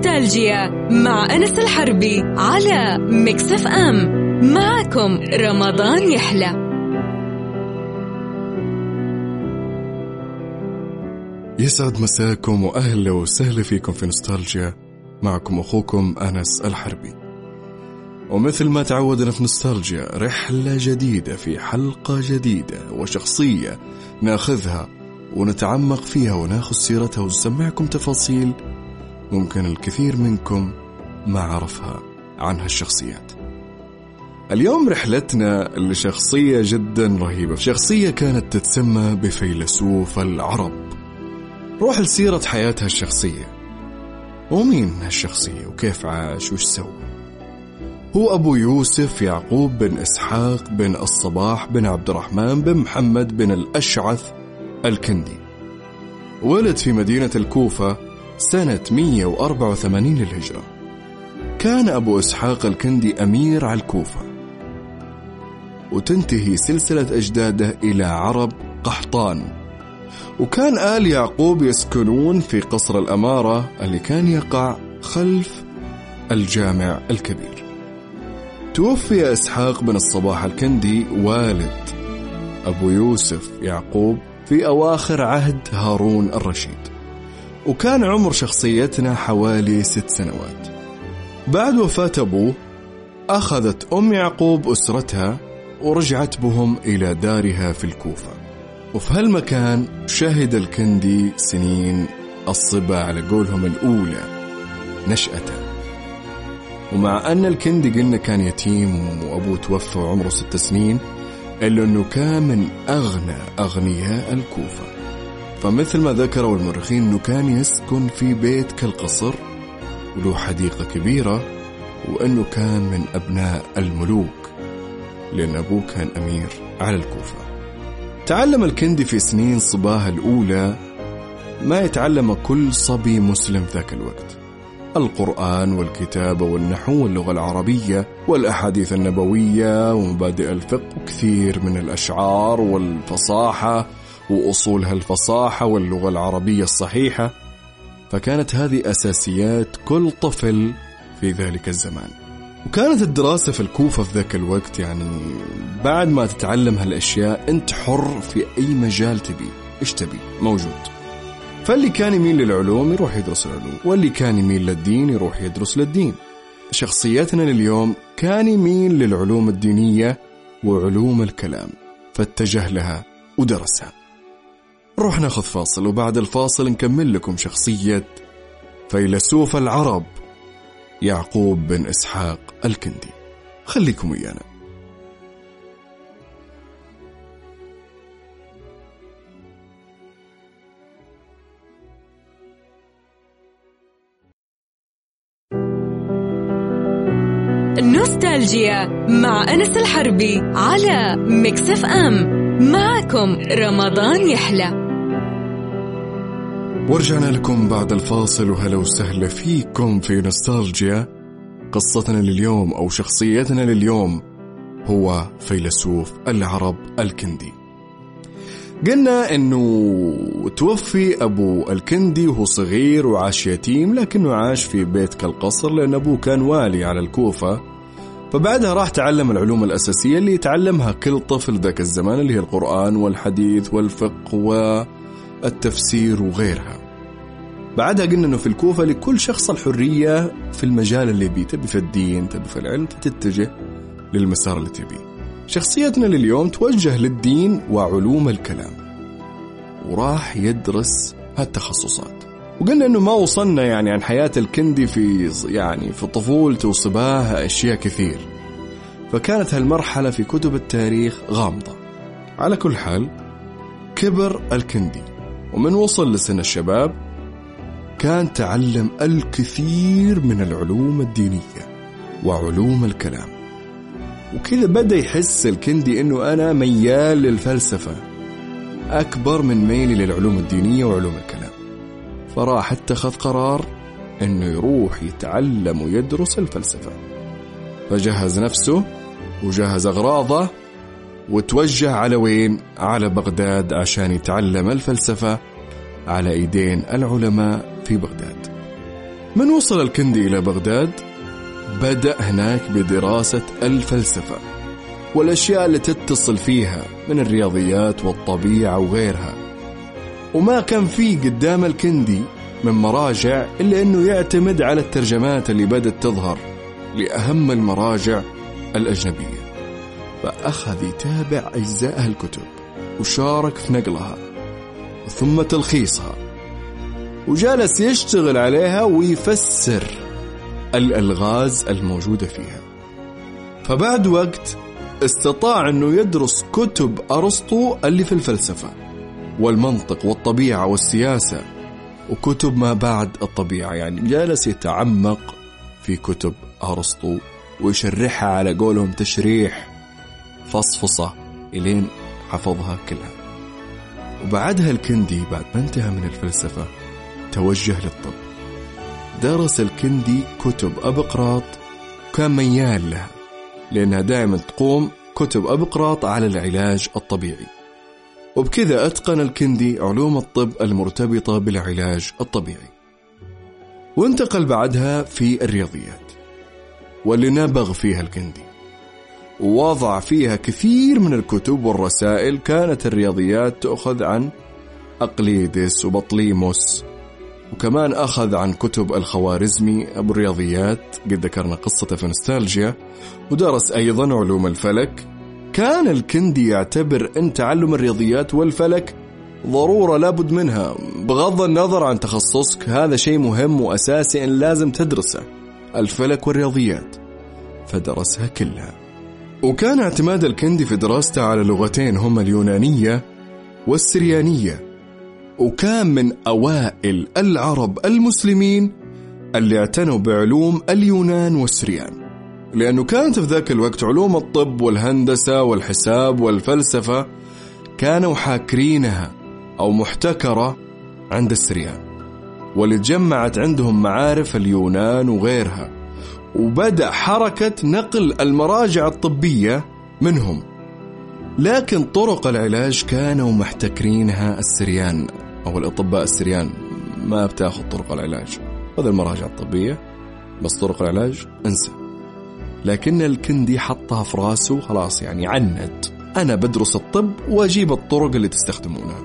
نوستالجيا مع أنس الحربي على مكسف أم. معكم رمضان يحلى. يسعد مساكم وأهلا وسهلا فيكم في نوستالجيا. معكم أخوكم أنس الحربي. ومثل ما تعودنا في نوستالجيا رحلة جديدة في حلقة جديدة وشخصية ناخذها ونتعمق فيها وناخذ سيرتها ونسمعكم تفاصيل ممكن الكثير منكم ما عرفها عن هالشخصيات. اليوم رحلتنا لشخصية جدا رهيبة شخصية كانت تتسمى بفيلسوف العرب. روح لسيرة حياتها الشخصية. ومين هالشخصية؟ وكيف عاش؟ وش سوى؟ هو أبو يوسف يعقوب بن إسحاق بن الصباح بن عبد الرحمن بن محمد بن الأشعث الكندي. ولد في مدينة الكوفة سنة 184 للهجرة. كان أبو إسحاق الكندي أمير على الكوفة. وتنتهي سلسلة أجداده إلى عرب قحطان. وكان آل يعقوب يسكنون في قصر الأمارة اللي كان يقع خلف الجامع الكبير. توفي إسحاق بن الصباح الكندي والد أبو يوسف يعقوب في أواخر عهد هارون الرشيد. وكان عمر شخصيتنا حوالي ست سنوات. بعد وفاة أبوه أخذت أم يعقوب أسرتها ورجعت بهم إلى دارها في الكوفة. وفي هالمكان شهد الكندي سنين الصبا على قولهم الأولى نشأته. ومع أن الكندي قلنا كان يتيم وأبوه توفى وعمره ست سنين إلا أنه كان من أغنى أغنياء الكوفة. فمثل ما ذكروا المؤرخين أنه كان يسكن في بيت كالقصر وله حديقة كبيرة وأنه كان من أبناء الملوك لأن أبوه كان أمير على الكوفة. تعلم الكندي في سنين صباه الأولى ما يتعلم كل صبي مسلم ذاك الوقت. القرآن والكتابة والنحو واللغة العربية والأحاديث النبوية ومبادئ الفقه وكثير من الأشعار والفصاحة وأصولها الفصاحة واللغة العربية الصحيحة فكانت هذه أساسيات كل طفل في ذلك الزمان. وكانت الدراسة في الكوفة في ذاك الوقت يعني بعد ما تتعلم هالأشياء أنت حر في أي مجال تبي إيش تبي؟ موجود. فاللي كان يميل للعلوم يروح يدرس العلوم واللي كان يميل للدين يروح يدرس للدين. شخصيتنا لليوم كان يميل للعلوم الدينية وعلوم الكلام فاتجه لها ودرسها. نروح ناخذ فاصل وبعد الفاصل نكمل لكم شخصية فيلسوف العرب يعقوب بن إسحاق الكندي. خليكم ويانا. نوستالجيا مع أنس الحربي على مكسف أم. معكم رمضان يحلى. ورجعنا لكم بعد الفاصل وهلا وسهلا فيكم في نوستالجيا. قصتنا لليوم أو شخصيتنا لليوم هو فيلسوف العرب الكندي. قلنا إنه توفي أبو الكندي وهو صغير وعاش يتيم لكنه عاش في بيت كالقصر لأن أبوه كان والي على الكوفة. فبعدها راح تعلم العلوم الأساسية اللي يتعلمها كل طفل ذاك الزمان اللي هي القرآن والحديث والفقه والتفسير وغيرها. بعدها قلنا إنه في الكوفة لكل شخص الحرية في المجال اللي يبيه. تبي في الدين تبي في العلم فتتجه للمسار اللي تبيه. شخصيتنا لليوم توجه للدين وعلوم الكلام. وراح يدرس هالتخصصات. وقلنا إنه ما وصلنا يعني عن حياة الكندي في يعني في طفولته وصباه أشياء كثير. فكانت هالمرحلة في كتب التاريخ غامضة. على كل حال كبر الكندي. ومن وصل لسن الشباب كان تعلم الكثير من العلوم الدينية وعلوم الكلام. وكذا بدأ يحس الكندي إنه أنا ميال للفلسفة أكبر من ميلي للعلوم الدينية وعلوم الكلام. فراح اتخذ قرار إنه يروح يتعلم ويدرس الفلسفة. فجهز نفسه وجهز أغراضه وتوجه على وين؟ على بغداد عشان يتعلم الفلسفة على إيدين العلماء في بغداد. من وصل الكندي إلى بغداد بدأ هناك بدراسة الفلسفة والأشياء اللي تتصل فيها من الرياضيات والطبيعة وغيرها. وما كان في قدام الكندي من مراجع إلا أنه يعتمد على الترجمات اللي بدأت تظهر لأهم المراجع الأجنبية. فأخذ يتابع أجزاء الكتب وشارك في نقلها ثم تلخيصها. وجالس يشتغل عليها ويفسر الألغاز الموجودة فيها. فبعد وقت استطاع أنه يدرس كتب أرسطو اللي في الفلسفة والمنطق والطبيعة والسياسة وكتب ما بعد الطبيعة. يعني جالس يتعمق في كتب أرسطو ويشرحها على قولهم تشريح فصفصة إلين حفظها كلها. وبعدها الكندي بعد ما انتهى من الفلسفة توجه للطب. درس الكندي كتب أبقراط كان ميال لها لأنها دائما تقوم كتب أبقراط على العلاج الطبيعي. وبكذا أتقن الكندي علوم الطب المرتبطة بالعلاج الطبيعي. وانتقل بعدها في الرياضيات واللي نبغ فيها الكندي. ووضع فيها كثير من الكتب والرسائل كانت الرياضيات تؤخذ عن أقليدس وبطليموس وكمان أخذ عن كتب الخوارزمي أبو الرياضيات قد ذكرنا قصته في نستالجيا ودرس أيضا علوم الفلك. كان الكندي يعتبر أن تعلم الرياضيات والفلك ضرورة لابد منها بغض النظر عن تخصصك هذا شيء مهم وأساسي أن لازم تدرسه الفلك والرياضيات. فدرسها كلها. وكان اعتماد الكندي في دراسته على لغتين هما اليونانية والسريانية. وكان من أوائل العرب المسلمين اللي اعتنوا بعلوم اليونان والسريان. لأنه كانت في ذاك الوقت علوم الطب والهندسة والحساب والفلسفة كانوا حاكرينها أو محتكرة عند السريان. واللي تجمعت عندهم معارف اليونان وغيرها وبدأ حركة نقل المراجع الطبية منهم. لكن طرق العلاج كانوا محتكرينها السريان. أو الأطباء السريان ما بتاخذ طرق العلاج. هذه المراجع الطبية بس طرق العلاج أنسى. لكن الكندي حطها في راسه خلاص يعني عند أنا بدرس الطب وأجيب الطرق اللي تستخدمونها.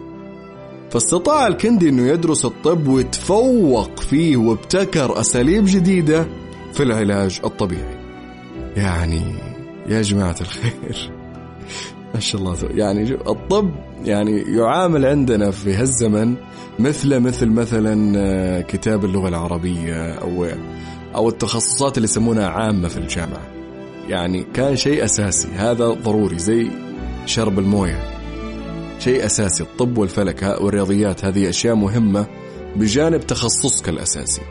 فاستطاع الكندي أنه يدرس الطب ويتفوق فيه وابتكر أساليب جديدة في العلاج الطبيعي. يعني يا جماعة الخير ما شاء الله. يعني الطب يعني يعامل عندنا في هالزمن مثل مثل مثلا آه، كتاب اللغة العربية أو أو التخصصات اللي يسمونها عامة في الجامعة. يعني كان شيء أساسي. هذا ضروري زي شرب الموية. شيء أساسي. الطب والفلك والرياضيات هذه أشياء مهمة بجانب تخصصك الأساسي.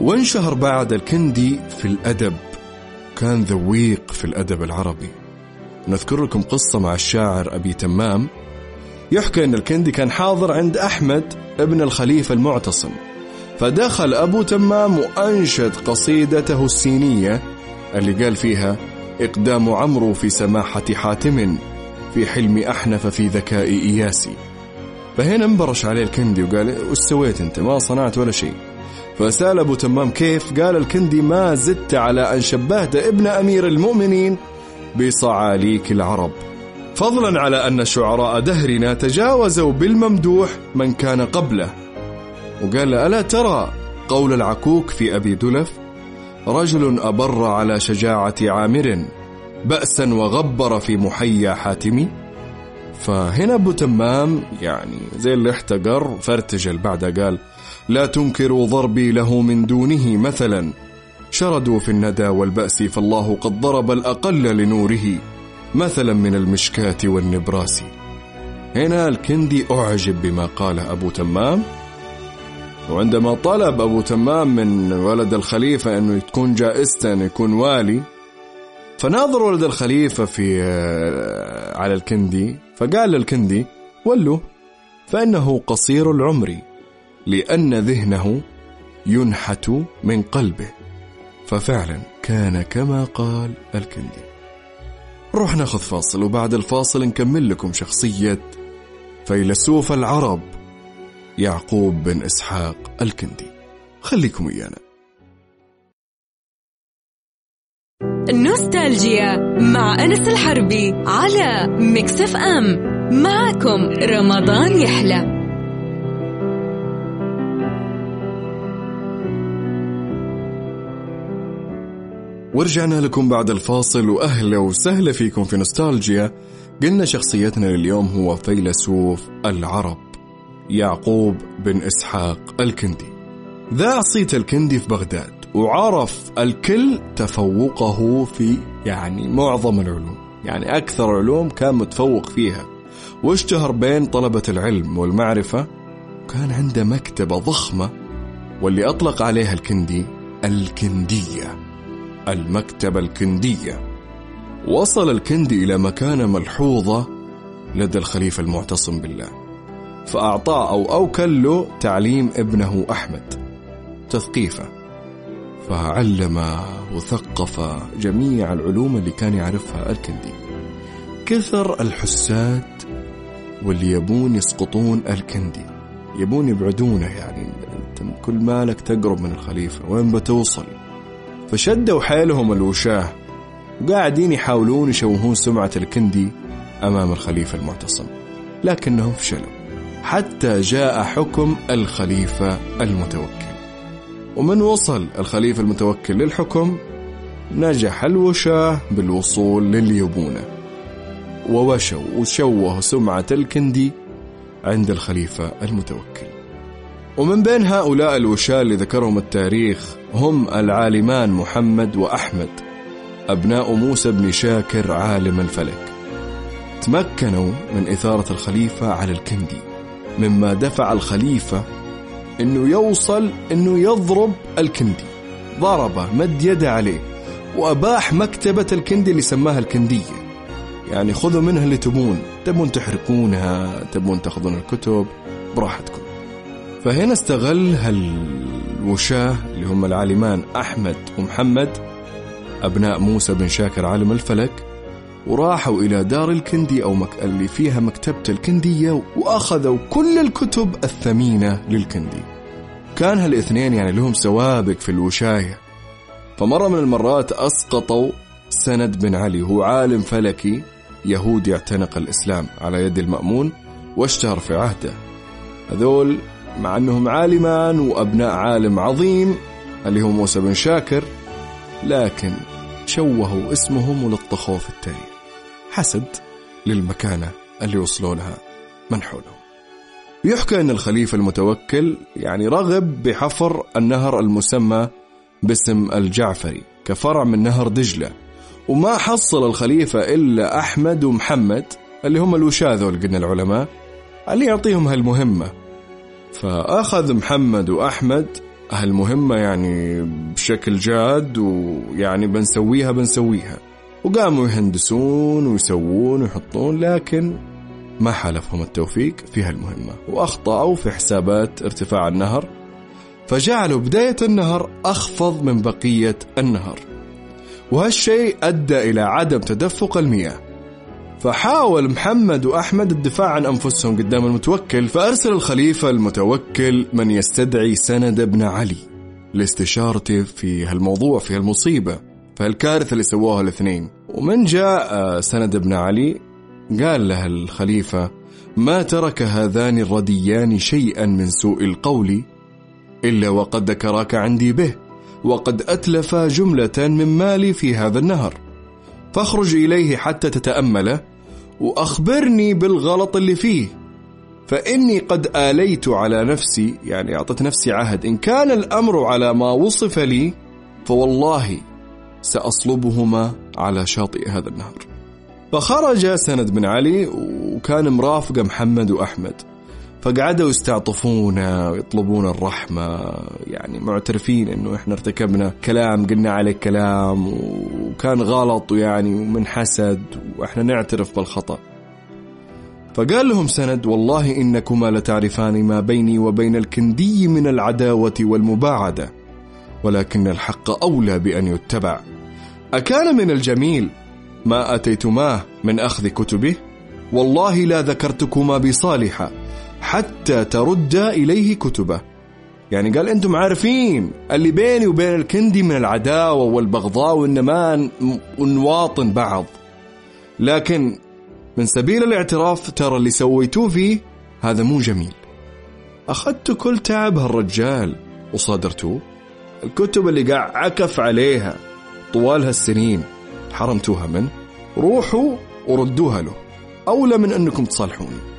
وانشهر بعد الكندي في الأدب كان ذويق في الأدب العربي. نذكر لكم قصة مع الشاعر أبي تمام. يحكى أن الكندي كان حاضر عند أحمد ابن الخليفة المعتصم فدخل أبو تمام وأنشد قصيدته السينية اللي قال فيها إقدام عمرو في سماحة حاتم في حلم أحنف في ذكاء إياسي. فهنا انبرش عليه الكندي وقال وش سويت أنت؟ ما صنعت ولا شيء. فسأل أبو تمام كيف؟ قال الكندي ما زدت على أن شبهت ابن أمير المؤمنين بصعاليك العرب. فضلا على أن شعراء دهرنا تجاوزوا بالممدوح من كان قبله. وقال ألا ترى قول العكوك في أبي دلف؟ رجل أبر على شجاعة عامر بأسا وغبر في محيا حاتمي فهنا أبو تمام يعني زي اللي احتقر فارتجل بعد قال لا تنكروا ضربي له من دونه مثلا. شردوا في الندى والبأس فالله قد ضرب الأقل لنوره. مثلا من المشكاة والنبراس. هنا الكندي أعجب بما قاله أبو تمام. وعندما طلب أبو تمام من ولد الخليفة أنه تكون جائزته أنه يكون والي فناظر ولد الخليفة في آه، على الكندي فقال للكندي ولوا فإنه قصير العمر لأن ذهنه ينحت من قلبه. ففعلا كان كما قال الكندي. نروح ناخذ فاصل وبعد الفاصل نكمل لكم شخصية فيلسوف العرب يعقوب بن إسحاق الكندي. خليكم ويانا. نوستالجيا مع أنس الحربي على مكسف أم. معكم رمضان يحلى. ورجعنا لكم بعد الفاصل وأهلا وسهلا فيكم في نوستالجيا. قلنا شخصيتنا لليوم هو فيلسوف العرب يعقوب بن إسحاق الكندي. ذا صيت الكندي في بغداد وعرف الكل تفوقه في يعني معظم العلوم يعني أكثر علوم كان متفوق فيها. واشتهر بين طلبة العلم والمعرفة كان عنده مكتبة ضخمة واللي أطلق عليها الكندي الكندية. المكتبة الكندية وصل الكندي إلى مكانة ملحوظة لدى الخليفة المعتصم بالله. فأعطاه أو أوكل له تعليم ابنه أحمد تثقيفه. فعلم وثقف جميع العلوم اللي كان يعرفها الكندي. كثر الحساد واللي يبون يسقطون الكندي. يبون يبعدونه يعني أنت كل مالك تقرب من الخليفة. وين بتوصل؟ فشدوا حيلهم الوشاة. وقاعدين يحاولون يشوهون سمعة الكندي أمام الخليفة المعتصم لكنهم فشلوا. حتى جاء حكم الخليفة المتوكل. ومن وصل الخليفة المتوكل للحكم؟ نجح الوشاة بالوصول للي يبونه ووشوا وشوهوا سمعة الكندي عند الخليفة المتوكل. ومن بين هؤلاء الوشاة اللي ذكرهم التاريخ هم العالمان محمد وأحمد أبناء موسى بن شاكر عالم الفلك. تمكنوا من إثارة الخليفة على الكندي مما دفع الخليفة أنه يوصل أنه يضرب الكندي. ضربه مد يده عليه وأباح مكتبة الكندي اللي سماها الكندية. يعني خذوا منها اللي تبون تبون تحرقونها تبون تأخذون الكتب براحتكم. فهنا استغل هالوشاه اللي هم العالمان أحمد ومحمد أبناء موسى بن شاكر عالم الفلك وراحوا إلى دار الكندي أو مك... اللي فيها مكتبة الكندية وأخذوا كل الكتب الثمينة للكندي. كان هالاثنين يعني لهم سوابق في الوشاية. فمرة من المرات أسقطوا سند بن علي هو عالم فلكي يهودي اعتنق الإسلام على يد المأمون واشتهر في عهده. هذول مع أنهم عالمان وأبناء عالم عظيم اللي هو موسى بن شاكر لكن شوهوا اسمهم ولطخوه في التاريخ حسد للمكانة اللي وصلوا لها من حولهم يحكى أن الخليفة المتوكل يعني رغب بحفر النهر المسمى باسم الجعفري كفرع من نهر دجلة. وما حصل الخليفة إلا أحمد ومحمد اللي هم الوشاة ذول قلنا العلماء اللي يعطيهم هالمهمة. فأخذ محمد وأحمد هالمهمة يعني بشكل جاد ويعني بنسويها بنسويها. وقاموا يهندسون ويسوون ويحطون لكن ما حالفهم التوفيق في هالمهمة. وأخطأوا في حسابات ارتفاع النهر. فجعلوا بداية النهر أخفض من بقية النهر. وهالشيء أدى إلى عدم تدفق المياه. فحاول محمد وأحمد الدفاع عن أنفسهم قدام المتوكل فأرسل الخليفة المتوكل من يستدعي سند بن علي لاستشارته في هالموضوع في هالمصيبة في هالكارثة اللي سووها الاثنين. ومن جاء سند بن علي قال له الخليفة ما ترك هذان الرديان شيئا من سوء القول إلا وقد ذكراك عندي به وقد أتلف جملة من مالي في هذا النهر. فاخرج إليه حتى تتأمله وأخبرني بالغلط اللي فيه. فإني قد آليت على نفسي يعني أعطت نفسي عهد. إن كان الأمر على ما وصف لي فوالله سأصلبهما على شاطئ هذا النهر. فخرج سند بن علي وكان مرافق محمد وأحمد. فقعدوا يستعطفونا ويطلبون الرحمة يعني معترفين إنه إحنا ارتكبنا كلام قلنا عليه كلام وكان غلط ويعني ومن حسد وإحنا نعترف بالخطأ. فقال لهم سند والله إنكما لتعرفان ما بيني وبين الكندي من العداوة والمباعدة ولكن الحق أولى بأن يتبع. أكان من الجميل ما أتيتماه من أخذ كتبه؟ والله لا ذكرتكما بصالحة. حتى ترد إليه كتبه. يعني قال أنتم عارفين اللي بيني وبين الكندي من العداوة والبغضاء وإن ما نواطن بعض. لكن من سبيل الاعتراف ترى اللي سويتوه فيه هذا مو جميل. أخذت كل تعب هالرجال وصادرتوه. الكتب اللي قاع عكف عليها طوال هالسنين حرمتوها منه روحوا وردوها له. أولى من أنكم تصالحوني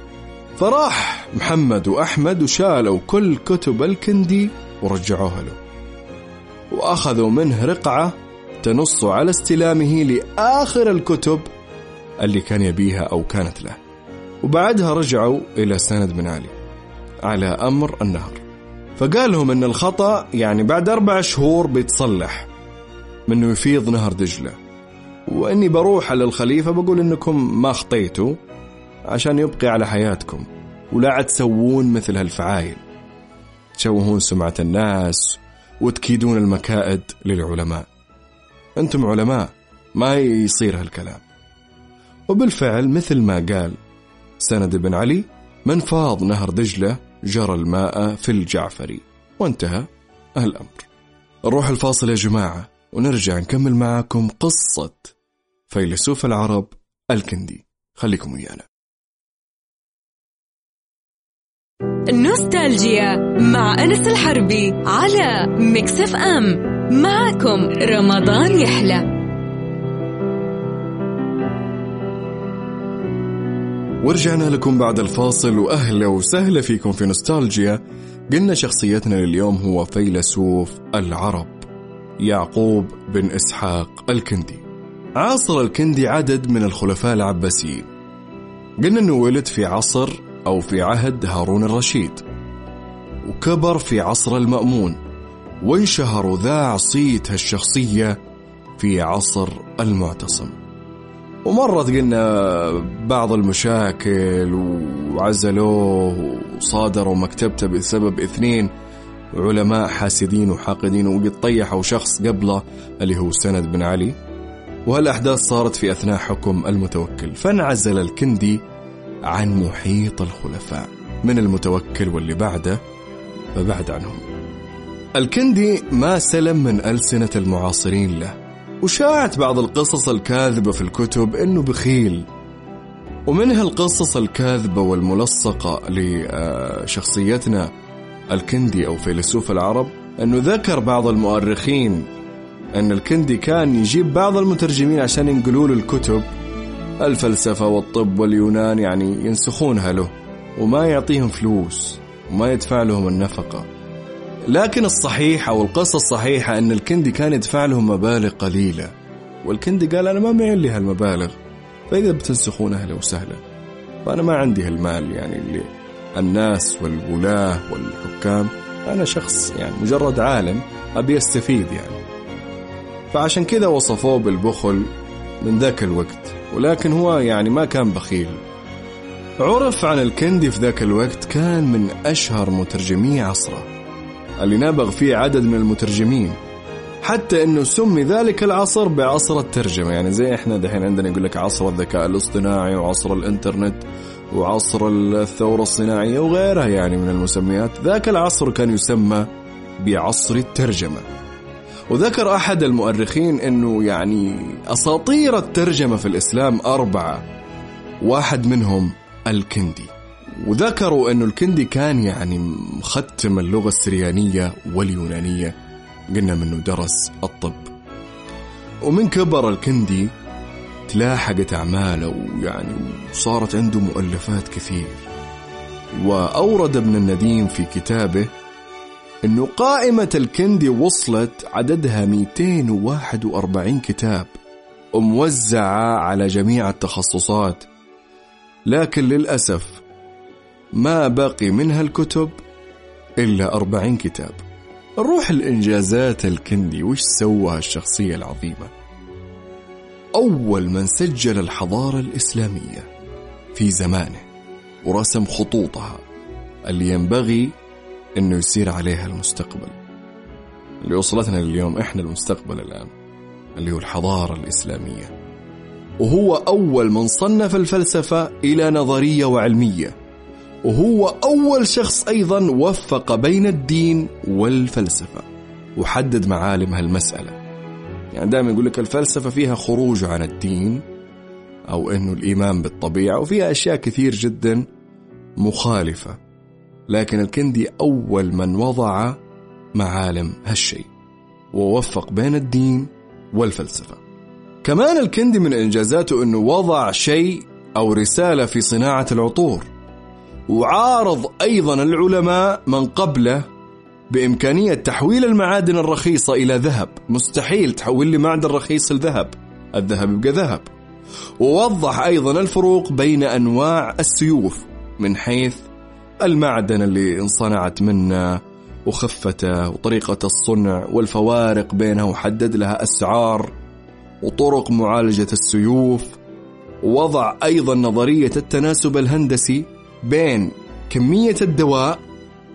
فراح محمد وأحمد وشالوا كل كتب الكندي ورجعوها له. وأخذوا منه رقعة تنص على استلامه لآخر الكتب اللي كان يبيها أو كانت له. وبعدها رجعوا إلى سند بن علي على أمر النهر. فقال لهم أن الخطأ يعني بعد أربع شهور بيتصلح منه يفيض نهر دجلة. وإني بروح على الخليفة بقول إنكم ما خطيتوا. عشان يبقي على حياتكم ولا عاد تسوون مثل هالفعايل. تشوهون سمعة الناس وتكيدون المكائد للعلماء. أنتم علماء ما يصير هالكلام. وبالفعل مثل ما قال سند بن علي من فاض نهر دجلة جرى الماء في الجعفري. وانتهى الامر نروح الفاصل يا جماعة ونرجع نكمل معاكم قصة فيلسوف العرب الكندي. خليكم ويانا. نوستالجيا مع أنس الحربي على مكسف أم. معكم رمضان يحلى. ورجعنا لكم بعد الفاصل. وأهلا وسهلا فيكم في نوستالجيا. قلنا شخصيتنا لليوم هو فيلسوف العرب يعقوب بن إسحاق الكندي. عاصر الكندي عدد من الخلفاء العباسيين. قلنا إنه ولد في عصر أو في عهد هارون الرشيد. وكبر في عصر المأمون وانشهر وذاع صيت هالشخصية في عصر المعتصم. ومرت قلنا بعض المشاكل وعزلوه وصادروا مكتبته بسبب اثنين علماء حاسدين وحاقدين وقد طيحوا شخص قبله اللي هو سند بن علي. وهالأحداث صارت في أثناء حكم المتوكل. فانعزل الكندي عن محيط الخلفاء من المتوكل واللي بعده فبعد عنهم. الكندي ما سلم من ألسنة المعاصرين له وشاعت بعض القصص الكاذبة في الكتب أنه بخيل. ومنها القصص الكاذبة والملصقة لشخصيتنا الكندي أو فيلسوف العرب أنه ذكر بعض المؤرخين أن الكندي كان يجيب بعض المترجمين عشان ينقلوا له الكتب الفلسفة والطب واليونان يعني ينسخونها له وما يعطيهم فلوس وما يدفع لهم النفقة. لكن الصحيح أو القصة الصحيحة أن الكندي كان يدفع لهم مبالغ قليلة. والكندي قال أنا ما معي لي هالمبالغ فإذا بتنسخونها لو سهلة. فأنا ما عندي هالمال يعني اللي الناس والولاة والحكام أنا شخص يعني مجرد عالم أبي أستفيد يعني. فعشان كذا وصفوه بالبخل من ذاك الوقت. ولكن هو يعني ما كان بخيل. عرف عن الكندي في ذاك الوقت كان من أشهر مترجمي عصره اللي نابغ فيه عدد من المترجمين حتى إنه سمي ذلك العصر بعصر الترجمة. يعني زي إحنا دحين عندنا يقول لك عصر الذكاء الاصطناعي وعصر الإنترنت وعصر الثورة الصناعية وغيرها يعني من المسميات. ذاك العصر كان يسمى بعصر الترجمة. وذكر أحد المؤرخين أنه يعني أساطير الترجمة في الإسلام أربعة. واحد منهم الكندي. وذكروا أنه الكندي كان يعني مختم اللغة السريانية واليونانية. قلنا منه درس الطب. ومن كبر الكندي تلاحقت أعماله ويعني وصارت عنده مؤلفات كثير. وأورد ابن النديم في كتابه إنه قائمة الكندي وصلت عددها 241 كتاب وموزعة على جميع التخصصات. لكن للأسف ما بقي منها الكتب إلا 40 كتاب. نروح الإنجازات الكندي وش سوى الشخصية العظيمة؟ أول من سجل الحضارة الإسلامية في زمانه ورسم خطوطها اللي ينبغي إنه يصير عليها المستقبل. اللي وصلتنا لليوم إحنا المستقبل الآن اللي هو الحضارة الإسلامية. وهو أول من صنف الفلسفة إلى نظرية وعلمية. وهو أول شخص أيضا وفق بين الدين والفلسفة. وحدد معالم هالمسألة يعني دائما يقول لك الفلسفة فيها خروج عن الدين أو أنه الإيمان بالطبيعة وفيها أشياء كثير جدا مخالفة. لكن الكندي أول من وضع معالم هالشيء ووفق بين الدين والفلسفة. كمان الكندي من إنجازاته أنه وضع شيء أو رسالة في صناعة العطور وعارض أيضا العلماء من قبله بإمكانية تحويل المعادن الرخيصة إلى ذهب. مستحيل تحول لي معدن رخيص لذهب الذهب يبقى ذهب. ووضح أيضا الفروق بين أنواع السيوف من حيث المعدن اللي انصنعت منه وخفته وطريقة الصنع والفوارق بينها وحدد لها أسعار وطرق معالجة السيوف ووضع أيضا نظرية التناسب الهندسي بين كمية الدواء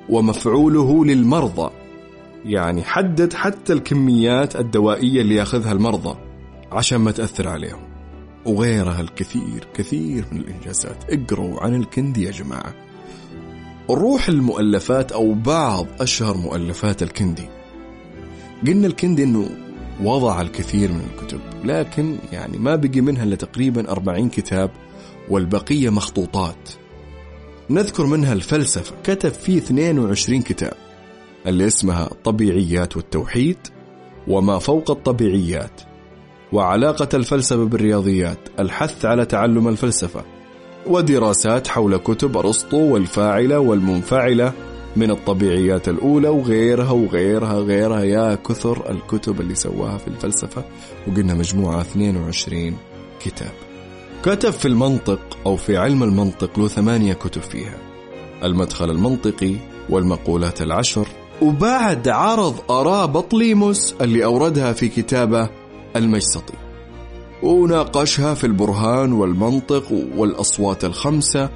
ومفعوله للمرضى. يعني حدد حتى الكميات الدوائية اللي يأخذها المرضى عشان ما تأثر عليهم. وغيرها الكثير كثير من الإنجازات. اقروا عن الكندي يا جماعة. نروح المؤلفات أو بعض أشهر مؤلفات الكندي. قلنا الكندي أنه وضع الكثير من الكتب لكن يعني ما بقي منها إلا تقريبا 40 كتاب والبقية مخطوطات. نذكر منها الفلسفة كتب فيه 22 كتاب اللي اسمها الطبيعيات والتوحيد وما فوق الطبيعيات. وعلاقة الفلسفة بالرياضيات الحث على تعلم الفلسفة ودراسات حول كتب أرسطو والفاعلة والمنفعلة من الطبيعيات الأولى وغيرها وغيرها غيرها يا كثر الكتب اللي سواها في الفلسفة. وقلنا مجموعة 22 كتاب. كتب في المنطق أو في علم المنطق له ثمانية كتب فيها. المدخل المنطقي والمقولات العشر. وبعد عرض آراء بطليموس اللي أوردها في كتابه المجسطي. وناقشها في البرهان والمنطق والأصوات الخمسة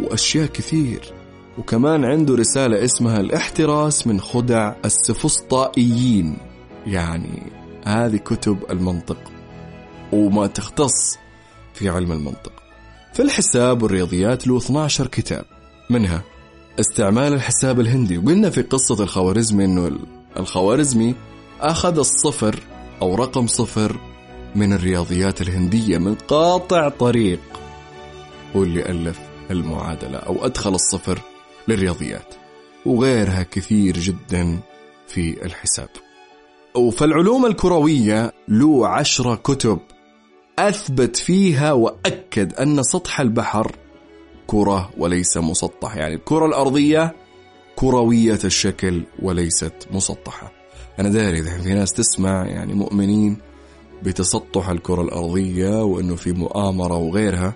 وأشياء كثير. وكمان عنده رسالة اسمها الإحتراس من خدع السفسطائيين. يعني هذه كتب المنطق وما تختص في علم المنطق. في الحساب والرياضيات له 12 كتاب منها استعمال الحساب الهندي. وقلنا في قصة الخوارزمي إنه الخوارزمي أخذ الصفر أو رقم صفر من الرياضيات الهندية من قاطع طريق. هو اللي ألف المعادلة أو أدخل الصفر للرياضيات. وغيرها كثير جدا في الحساب. وفي العلوم الكروية له عشرة كتب أثبت فيها وأكد أن سطح البحر كرة وليس مسطح. يعني الكرة الأرضية كروية الشكل وليست مسطحة. أنا داري في ناس تسمع يعني مؤمنين بتسطح الكرة الأرضية وأنه في مؤامرة وغيرها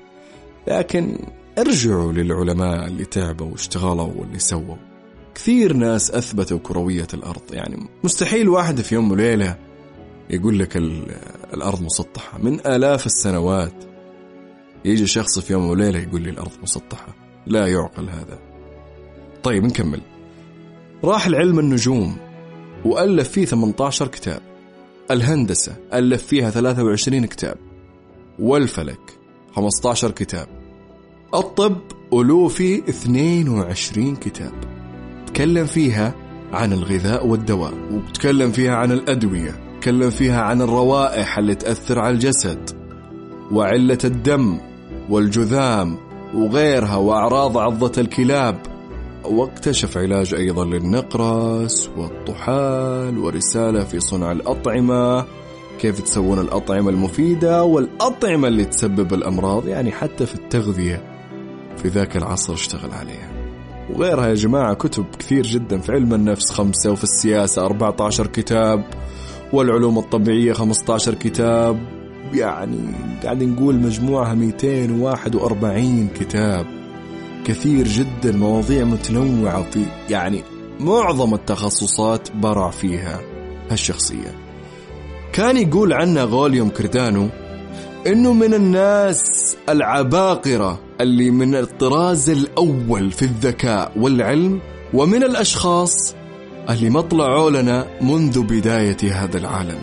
لكن ارجعوا للعلماء اللي تعبوا واشتغلوا واللي سووا. كثير ناس أثبتوا كروية الأرض يعني مستحيل واحد في يوم وليلة يقول لك الأرض مسطحة. من آلاف السنوات يجي شخص في يوم وليلة يقول لي الأرض مسطحة. لا يعقل هذا. طيب نكمل. راح العلم النجوم وألف فيه 18 كتاب. الهندسة ألف فيها 23 كتاب. والفلك 15 كتاب. الطب ألوفي 22 كتاب. تكلم فيها عن الغذاء والدواء وتكلم فيها عن الأدوية تكلم فيها عن الروائح اللي تأثر على الجسد وعلة الدم والجذام وغيرها وأعراض عضة الكلاب. واكتشف علاج أيضا للنقرس والطحال ورسالة في صنع الأطعمة. كيف تسوون الأطعمة المفيدة والأطعمة اللي تسبب الأمراض؟ يعني حتى في التغذية. في ذاك العصر اشتغل عليها. وغيرها يا جماعة كتب كثير جدا في علم النفس خمسة وفي السياسة 14 كتاب. والعلوم الطبيعية 15 كتاب. يعني قاعد نقول مجموعها 241 كتاب. كثير جدا مواضيع متنوعة في يعني معظم التخصصات برع فيها هالشخصية. كان يقول عنه غوليوم كردانو إنه من الناس العباقرة اللي من الطراز الأول في الذكاء والعلم ومن الأشخاص اللي ما طلعوا لنا منذ بداية هذا العالم.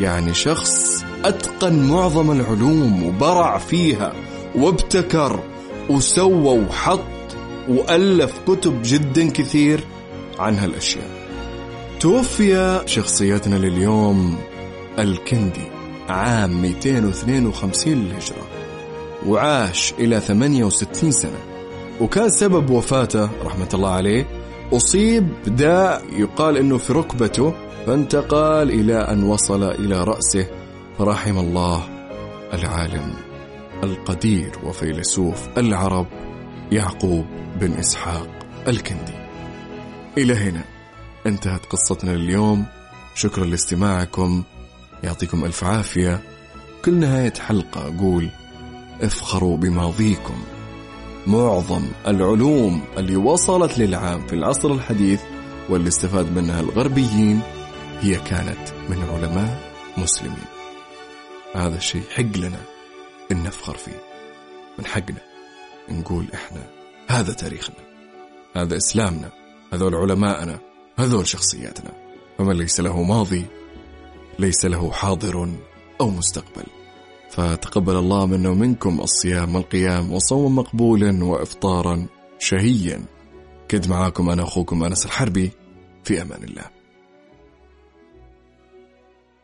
يعني شخص أتقن معظم العلوم وبرع فيها وابتكر وسوى وحط وألف كتب جدا كثير عن هالأشياء. توفي شخصيتنا لليوم الكندي عام 252 للهجرة وعاش إلى 68 سنة. وكان سبب وفاته رحمة الله عليه أصيب بداء يقال أنه في ركبته فانتقل إلى أن وصل إلى رأسه فرحم الله العالم القدير وفيلسوف العرب يعقوب بن إسحاق الكندي. إلى هنا انتهت قصتنا اليوم شكرا لاستماعكم. يعطيكم ألف عافية. كل نهاية حلقة أقول افخروا بماضيكم. معظم العلوم اللي وصلت للعام في العصر الحديث واللي استفاد منها الغربيين هي كانت من علماء مسلمين. هذا الشيء حق لنا. إن نفخر فيه. من حقنا نقول إحنا هذا تاريخنا هذا إسلامنا هذول علماءنا هذول شخصياتنا. فمن ليس له ماضي ليس له حاضر أو مستقبل. فتقبل الله منا ومنكم الصيام والقيام وصوم مقبولا وافطارا شهيا. كنت معاكم أنا اخوكم أنس الحربي. في أمان الله.